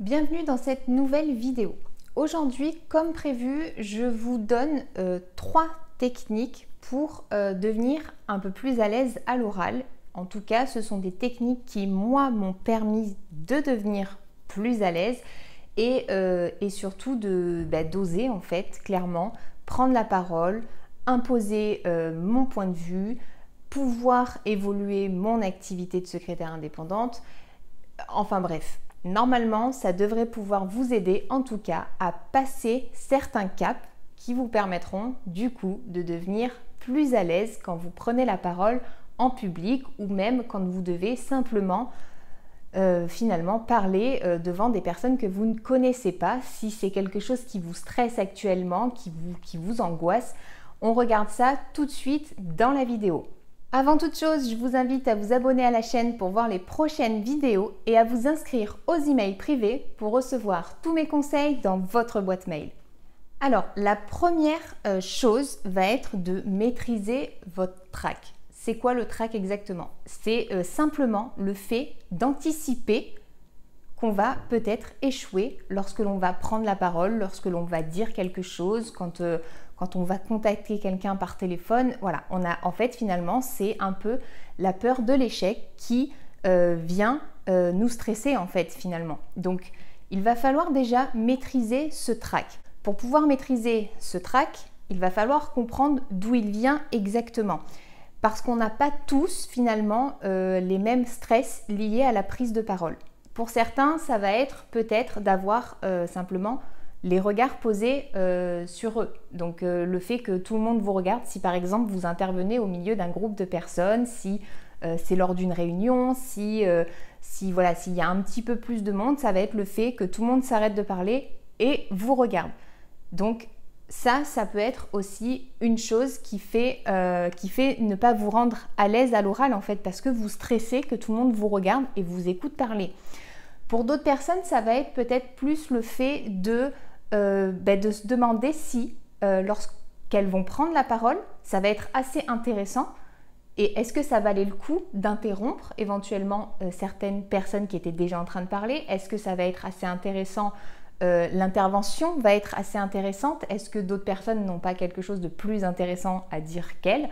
Bienvenue dans cette nouvelle vidéo. Aujourd'hui, comme prévu, je vous donne euh, trois techniques pour euh, devenir un peu plus à l'aise à l'oral. En tout cas, ce sont des techniques qui, moi, m'ont permis de devenir plus à l'aise et, euh, surtout bah, d'oser, en fait, clairement, prendre la parole, imposer mon point de vue, pouvoir évoluer mon activité de secrétaire indépendante. Enfin bref, normalement, ça devrait pouvoir vous aider en tout cas à passer certains caps qui vous permettront du coup de devenir plus à l'aise quand vous prenez la parole en public ou même quand vous devez simplement euh, finalement parler euh, devant des personnes que vous ne connaissez pas. Si c'est quelque chose qui vous stresse actuellement, qui vous, qui vous angoisse, on regarde ça tout de suite dans la vidéo. Avant toute chose, je vous invite à vous abonner à la chaîne pour voir les prochaines vidéos et à vous inscrire aux emails privés pour recevoir tous mes conseils dans votre boîte mail. Alors, la première euh, chose va être de maîtriser votre track. C'est quoi le track exactement? C'est euh, simplement le fait d'anticiper qu'on va peut-être échouer lorsque l'on va prendre la parole, lorsque l'on va dire quelque chose, quand, euh, quand on va contacter quelqu'un par téléphone. Voilà, on a en fait finalement c'est un peu la peur de l'échec qui euh, vient euh, nous stresser en fait finalement. Donc il va falloir déjà maîtriser ce track. Pour pouvoir maîtriser ce track, il va falloir comprendre d'où il vient exactement. Parce qu'on n'a pas tous finalement les mêmes stress liés à la prise de parole. Pour certains, ça va être peut-être d'avoir euh, simplement les regards posés euh, sur eux. Donc euh, le fait que tout le monde vous regarde, si par exemple vous intervenez au milieu d'un groupe de personnes, si c'est lors d'une réunion, si, si voilà, s'il y a un petit peu plus de monde, ça va être le fait que tout le monde s'arrête de parler et vous regarde. Donc ça, ça peut être aussi une chose qui fait, qui fait ne pas vous rendre à l'aise à l'oral en fait, parce que vous stressez que tout le monde vous regarde et vous écoute parler. Pour d'autres personnes, ça va être peut-être plus le fait de, euh, ben, de se demander si, euh, lorsqu'elles vont prendre la parole, ça va être assez intéressant. Et est-ce que ça valait le coup d'interrompre éventuellement euh, certaines personnes qui étaient déjà en train de parler? Est-ce que ça va être assez intéressant L'intervention va être assez intéressante? Est-ce que d'autres personnes n'ont pas quelque chose de plus intéressant à dire qu'elles?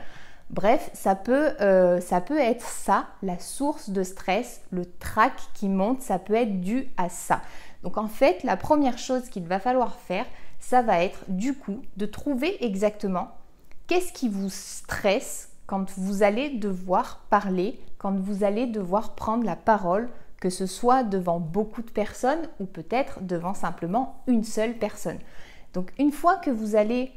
Bref, ça peut, euh, ça peut être ça, la source de stress, le trac qui monte, ça peut être dû à ça. Donc en fait, la première chose qu'il va falloir faire, ça va être du coup de trouver exactement qu'est-ce qui vous stresse quand vous allez devoir parler, quand vous allez devoir prendre la parole, que ce soit devant beaucoup de personnes ou peut-être devant simplement une seule personne. Donc une fois que vous allez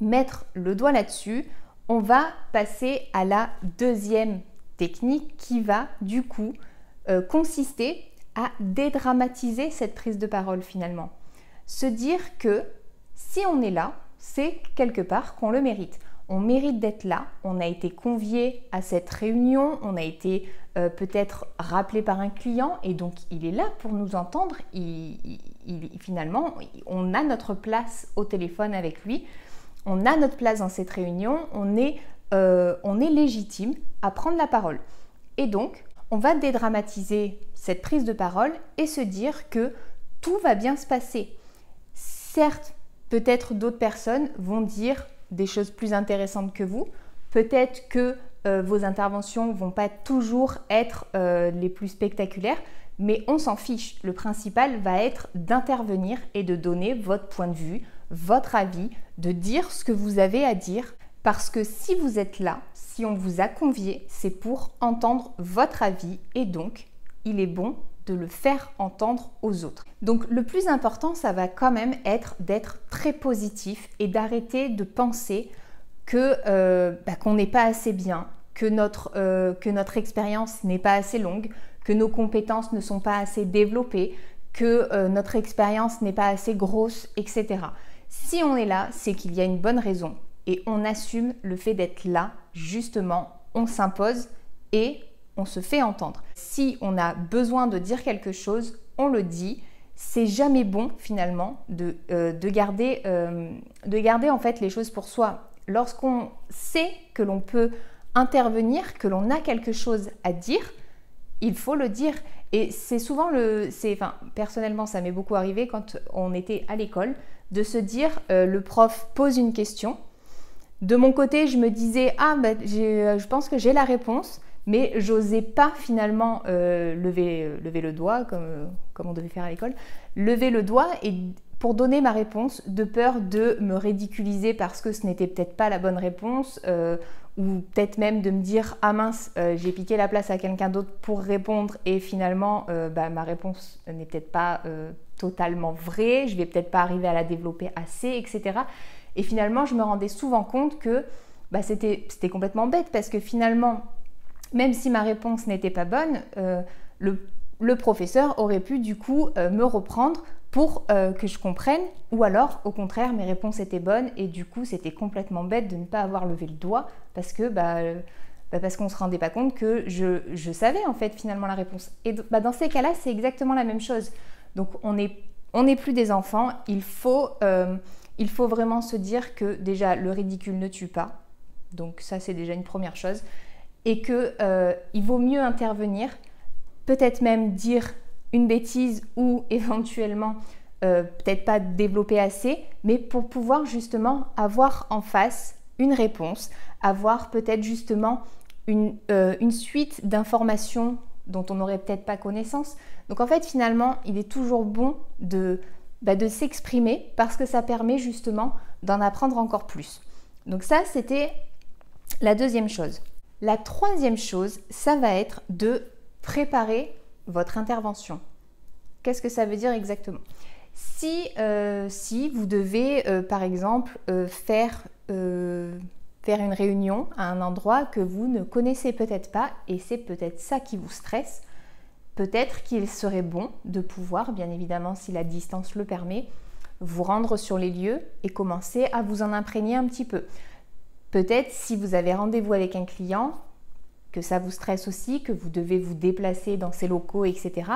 mettre le doigt là-dessus, on va passer à la deuxième technique qui va du coup euh, consister à dédramatiser cette prise de parole finalement. Se dire que si on est là, c'est quelque part qu'on le mérite. On mérite d'être là, on a été convié à cette réunion, on a été euh, peut-être rappelé par un client et donc il est là pour nous entendre. finalement, on a notre place au téléphone avec lui on a notre place dans cette réunion, on est, euh, on est légitime à prendre la parole. Et donc, on va dédramatiser cette prise de parole et se dire que tout va bien se passer. Certes, peut-être d'autres personnes vont dire des choses plus intéressantes que vous, peut-être que euh, vos interventions vont pas toujours être euh, les plus spectaculaires, mais on s'en fiche. Le principal va être d'intervenir et de donner votre point de vue, votre avis, de dire ce que vous avez à dire. Parce que si vous êtes là, si on vous a convié, c'est pour entendre votre avis et donc il est bon de le faire entendre aux autres. Donc le plus important, ça va quand même être d'être très positif et d'arrêter de penser que euh, bah, qu'on n'est pas assez bien, que notre, euh, que notre expérience n'est pas assez longue, que nos compétences ne sont pas assez développées, que euh, notre expérience n'est pas assez grosse, etc. Si on est là, c'est qu'il y a une bonne raison et on assume le fait d'être là, justement, on s'impose et on se fait entendre. Si on a besoin de dire quelque chose, on le dit. C'est jamais bon finalement de, euh, garder, euh, de garder en fait les choses pour soi. Lorsqu'on sait que l'on peut intervenir, que l'on a quelque chose à dire, il faut le dire. Et c'est souvent le. Enfin, personnellement, ça m'est beaucoup arrivé quand on était à l'école, de se dire euh, le prof pose une question. De mon côté, je me disais Ah, ben, je pense que j'ai la réponse, mais j'osais pas finalement euh, lever, lever le doigt, comme, comme on devait faire à l'école, lever le doigt et pour donner ma réponse, de peur de me ridiculiser parce que ce n'était peut-être pas la bonne réponse, euh, ou peut-être même de me dire ah mince, euh, j'ai piqué la place à quelqu'un d'autre pour répondre et finalement euh, bah, ma réponse n'est peut-être pas totalement vraie, je vais peut-être pas arriver à la développer assez, etc. Et finalement, je me rendais souvent compte que bah, c'était complètement bête parce que finalement, même si ma réponse n'était pas bonne, le, professeur aurait pu du coup me reprendre pour euh, que je comprenne, ou alors au contraire mes réponses étaient bonnes et du coup c'était complètement bête de ne pas avoir levé le doigt parce que bah, euh, bah parce qu'on se rendait pas compte que je, savais en fait finalement la réponse. Et bah, dans ces cas-là c'est exactement la même chose. Donc on n'est plus des enfants, il faut, euh, il faut vraiment se dire que déjà le ridicule ne tue pas, donc ça c'est déjà une première chose, et que il vaut mieux intervenir, peut-être même dire une bêtise ou éventuellement euh, peut-être pas développer assez, mais pour pouvoir justement avoir en face une réponse, avoir peut-être justement une, euh, une suite d'informations dont on n'aurait peut-être pas connaissance. Donc en fait finalement il est toujours bon de, bah, de s'exprimer parce que ça permet justement d'en apprendre encore plus. Donc ça c'était la deuxième chose. La troisième chose, ça va être de préparer votre intervention. Qu'est-ce que ça veut dire exactement? Si, euh, si, vous devez, euh, par exemple, euh, faire, faire une réunion à un endroit que vous ne connaissez peut-être pas et c'est peut-être ça qui vous stresse, peut-être qu'il serait bon de pouvoir, bien évidemment si la distance le permet, vous rendre sur les lieux et commencer à vous en imprégner un petit peu. Peut-être si vous avez rendez-vous avec un client, que ça vous stresse aussi, que vous devez vous déplacer dans ses locaux, etc.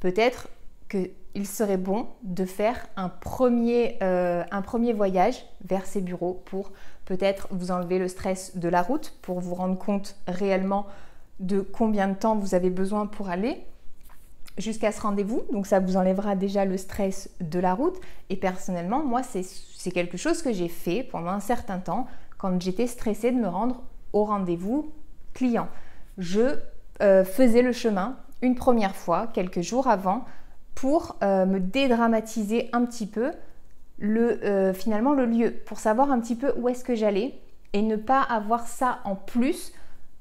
Peut-être qu'il serait bon de faire un premier, euh, un premier voyage vers ces bureaux pour peut-être vous enlever le stress de la route, pour vous rendre compte réellement de combien de temps vous avez besoin pour aller jusqu'à ce rendez-vous. Donc ça vous enlèvera déjà le stress de la route. Et personnellement, moi, c'est quelque chose que j'ai fait pendant un certain temps quand j'étais stressée de me rendre au rendez-vous Je euh, faisais le chemin une première fois, quelques jours avant, pour euh, me dédramatiser un petit peu le, euh, finalement le lieu, pour savoir un petit peu où est-ce que j'allais et ne pas avoir ça en plus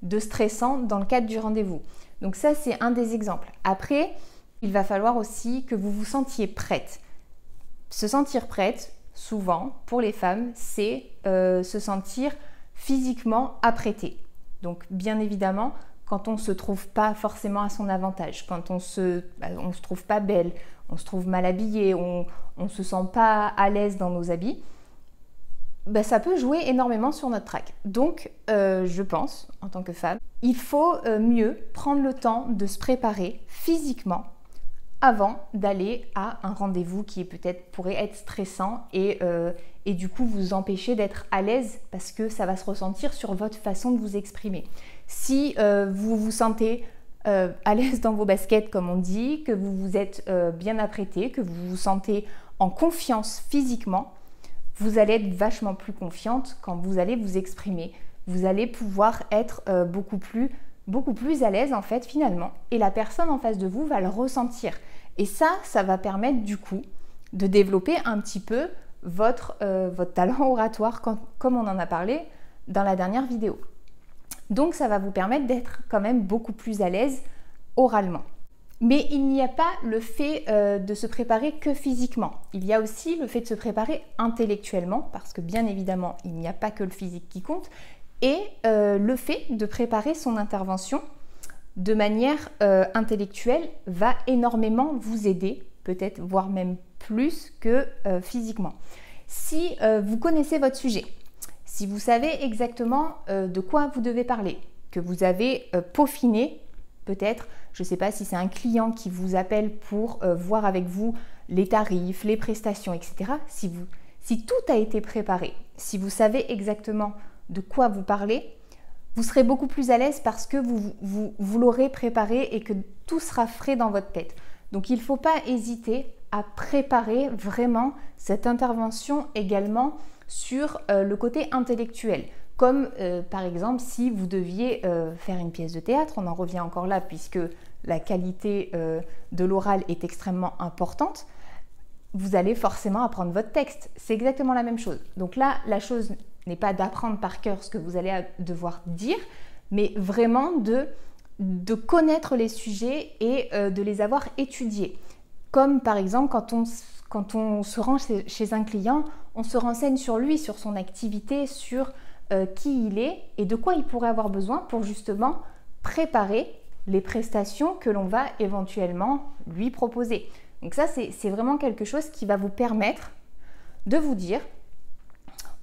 de stressant dans le cadre du rendez-vous. Donc ça, c'est un des exemples. Après, il va falloir aussi que vous vous sentiez prête. Se sentir prête, souvent, pour les femmes, c'est se sentir physiquement apprêtée. Donc bien évidemment, quand on ne se trouve pas forcément à son avantage, quand on se, bah, on se trouve pas belle, on se trouve mal habillé, on ne se sent pas à l'aise dans nos habits, bah, ça peut jouer énormément sur notre trac. Donc, euh, je pense, en tant que femme, il faut euh, mieux prendre le temps de se préparer physiquement avant d'aller à un rendez-vous qui peut-être pourrait être stressant et, euh, et du coup vous empêcher d'être à l'aise parce que ça va se ressentir sur votre façon de vous exprimer. Si euh, vous vous sentez euh, à l'aise dans vos baskets, comme on dit, que vous vous êtes bien apprêté, que vous vous sentez en confiance physiquement, vous allez être vachement plus confiante quand vous allez vous exprimer. Vous allez pouvoir être beaucoup plus beaucoup plus à l'aise en fait finalement et la personne en face de vous va le ressentir. Et ça, ça va permettre du coup de développer un petit peu votre, votre talent oratoire comme on en a parlé dans la dernière vidéo. Donc ça va vous permettre d'être quand même beaucoup plus à l'aise oralement. Mais il n'y a pas le fait euh, de se préparer que physiquement. Il y a aussi le fait de se préparer intellectuellement, parce que bien évidemment, il n'y a pas que le physique qui compte, et euh, le fait de préparer son intervention de manière euh, intellectuelle va énormément vous aider, peut-être voire même plus que physiquement. Si vous connaissez votre sujet, si vous savez exactement euh, de quoi vous devez parler, que vous avez euh, peaufiné, peut-être, je ne sais pas si c'est un client qui vous appelle pour euh, voir avec vous les tarifs, les prestations, etc. Si tout a été préparé, si vous savez exactement de quoi vous parlez, vous serez beaucoup plus à l'aise parce que vous, vous, l'aurez préparé et que tout sera frais dans votre tête. Donc il ne faut pas hésiter à préparer vraiment cette intervention également sur euh, le côté intellectuel. Comme euh, par exemple si vous deviez euh, faire une pièce de théâtre, on en revient encore là puisque la qualité de l'oral est extrêmement importante, vous allez forcément apprendre votre texte. C'est exactement la même chose. Donc là, la chose n'est pas d'apprendre par cœur ce que vous allez devoir dire, mais vraiment de, connaître les sujets et de les avoir étudiés. Comme par exemple quand on, quand on se rend chez, un client, on se renseigne sur lui, sur son activité, sur euh, qui il est et de quoi il pourrait avoir besoin pour justement préparer les prestations que l'on va éventuellement lui proposer. Donc ça, c'est vraiment quelque chose qui va vous permettre de vous dire,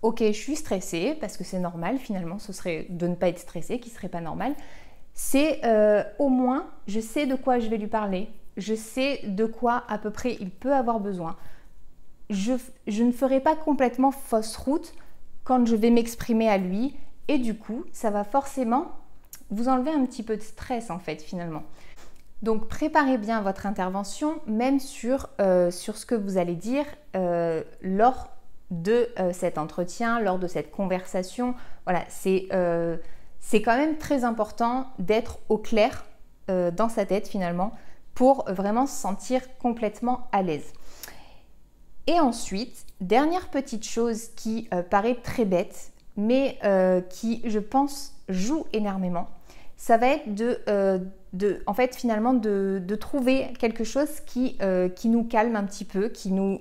ok, je suis stressée, parce que c'est normal finalement, ce serait de ne pas être stressé qui serait pas normal. C'est euh, au moins, je sais de quoi je vais lui parler, je sais de quoi à peu près il peut avoir besoin. Je, ne ferai pas complètement fausse route quand je vais m'exprimer à lui et du coup, ça va forcément vous enlever un petit peu de stress en fait finalement. Donc préparez bien votre intervention, même sur, euh, sur ce que vous allez dire euh, lors de euh, cet entretien, lors de cette conversation. Voilà, c'est c'est quand même très important d'être au clair dans sa tête finalement pour vraiment se sentir complètement à l'aise. Et ensuite, dernière petite chose qui euh, paraît très bête, mais euh, qui, je pense, joue énormément, ça va être de, euh, en fait, finalement, de, trouver quelque chose qui, nous calme un petit peu, qui nous,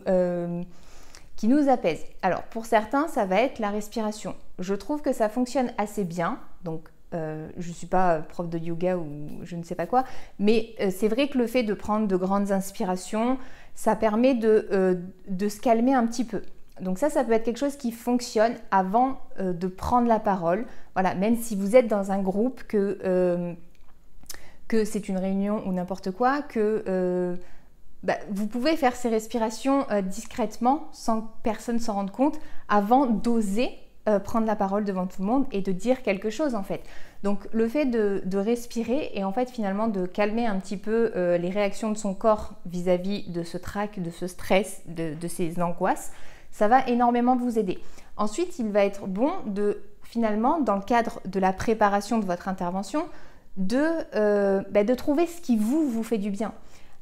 qui nous apaise. Alors, pour certains, ça va être la respiration. Je trouve que ça fonctionne assez bien, donc euh, je ne suis pas prof de yoga ou je ne sais pas quoi, mais euh, c'est vrai que le fait de prendre de grandes inspirations, ça permet de, euh, de, se calmer un petit peu. Donc ça, ça peut être quelque chose qui fonctionne avant de prendre la parole. Voilà, même si vous êtes dans un groupe, que, que c'est une réunion ou n'importe quoi, que bah, vous pouvez faire ces respirations discrètement sans que personne s'en rende compte avant d'oser euh, prendre la parole devant tout le monde et de dire quelque chose en fait. Donc le fait de, respirer et en fait finalement de calmer un petit peu euh, les réactions de son corps vis-à-vis de ce trac, de ce stress, de, ces angoisses, ça va énormément vous aider. Ensuite, il va être bon de finalement, dans le cadre de la préparation de votre intervention, de, euh, bah, de trouver ce qui vous fait du bien.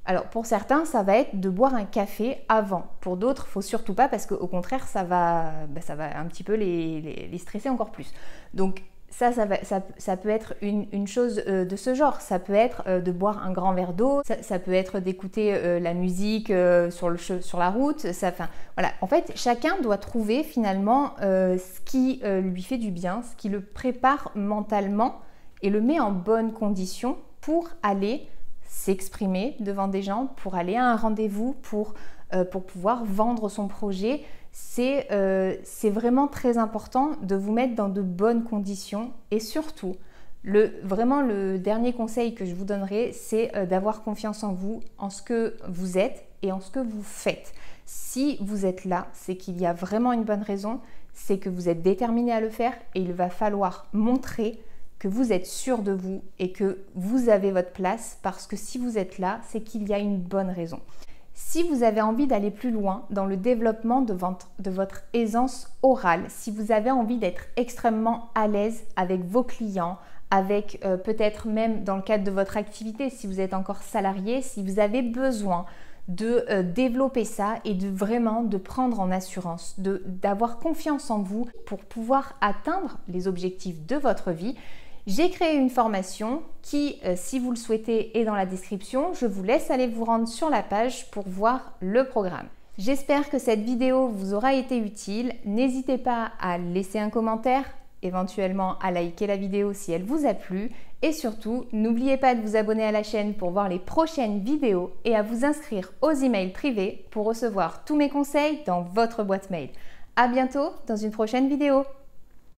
Alors pour certains, ça va être de boire un café avant. Pour d'autres, faut surtout pas parce qu'au contraire, ça va, bah, ça va un petit peu les, stresser encore plus. Donc ça, ça, peut être une, chose euh, de ce genre. Ça peut être euh, de boire un grand verre d'eau. Ça, peut être d'écouter euh, la musique sur, le, sur la route. Ça, voilà. En fait, chacun doit trouver finalement ce qui lui fait du bien, ce qui le prépare mentalement et le met en bonne condition pour aller s'exprimer devant des gens, pour aller à un rendez-vous, pour, euh, pour pouvoir vendre son projet. Euh, c'est vraiment très important de vous mettre dans de bonnes conditions et surtout, le, vraiment le dernier conseil que je vous donnerai, c'est euh, d'avoir confiance en vous, en ce que vous êtes et en ce que vous faites. Si vous êtes là, c'est qu'il y a vraiment une bonne raison, c'est que vous êtes déterminé à le faire et il va falloir montrer que vous êtes sûr de vous et que vous avez votre place parce que si vous êtes là, c'est qu'il y a une bonne raison. Si vous avez envie d'aller plus loin dans le développement de votre, aisance orale, si vous avez envie d'être extrêmement à l'aise avec vos clients, avec euh, peut-être même dans le cadre de votre activité, si vous êtes encore salarié, si vous avez besoin de euh, développer ça et de vraiment de prendre en assurance, d'avoir confiance en vous pour pouvoir atteindre les objectifs de votre vie, j'ai créé une formation qui, euh, si vous le souhaitez, est dans la description. Je vous laisse aller vous rendre sur la page pour voir le programme. J'espère que cette vidéo vous aura été utile. N'hésitez pas à laisser un commentaire, éventuellement à liker la vidéo si elle vous a plu. Et surtout, n'oubliez pas de vous abonner à la chaîne pour voir les prochaines vidéos et à vous inscrire aux emails privés pour recevoir tous mes conseils dans votre boîte mail. A bientôt dans une prochaine vidéo.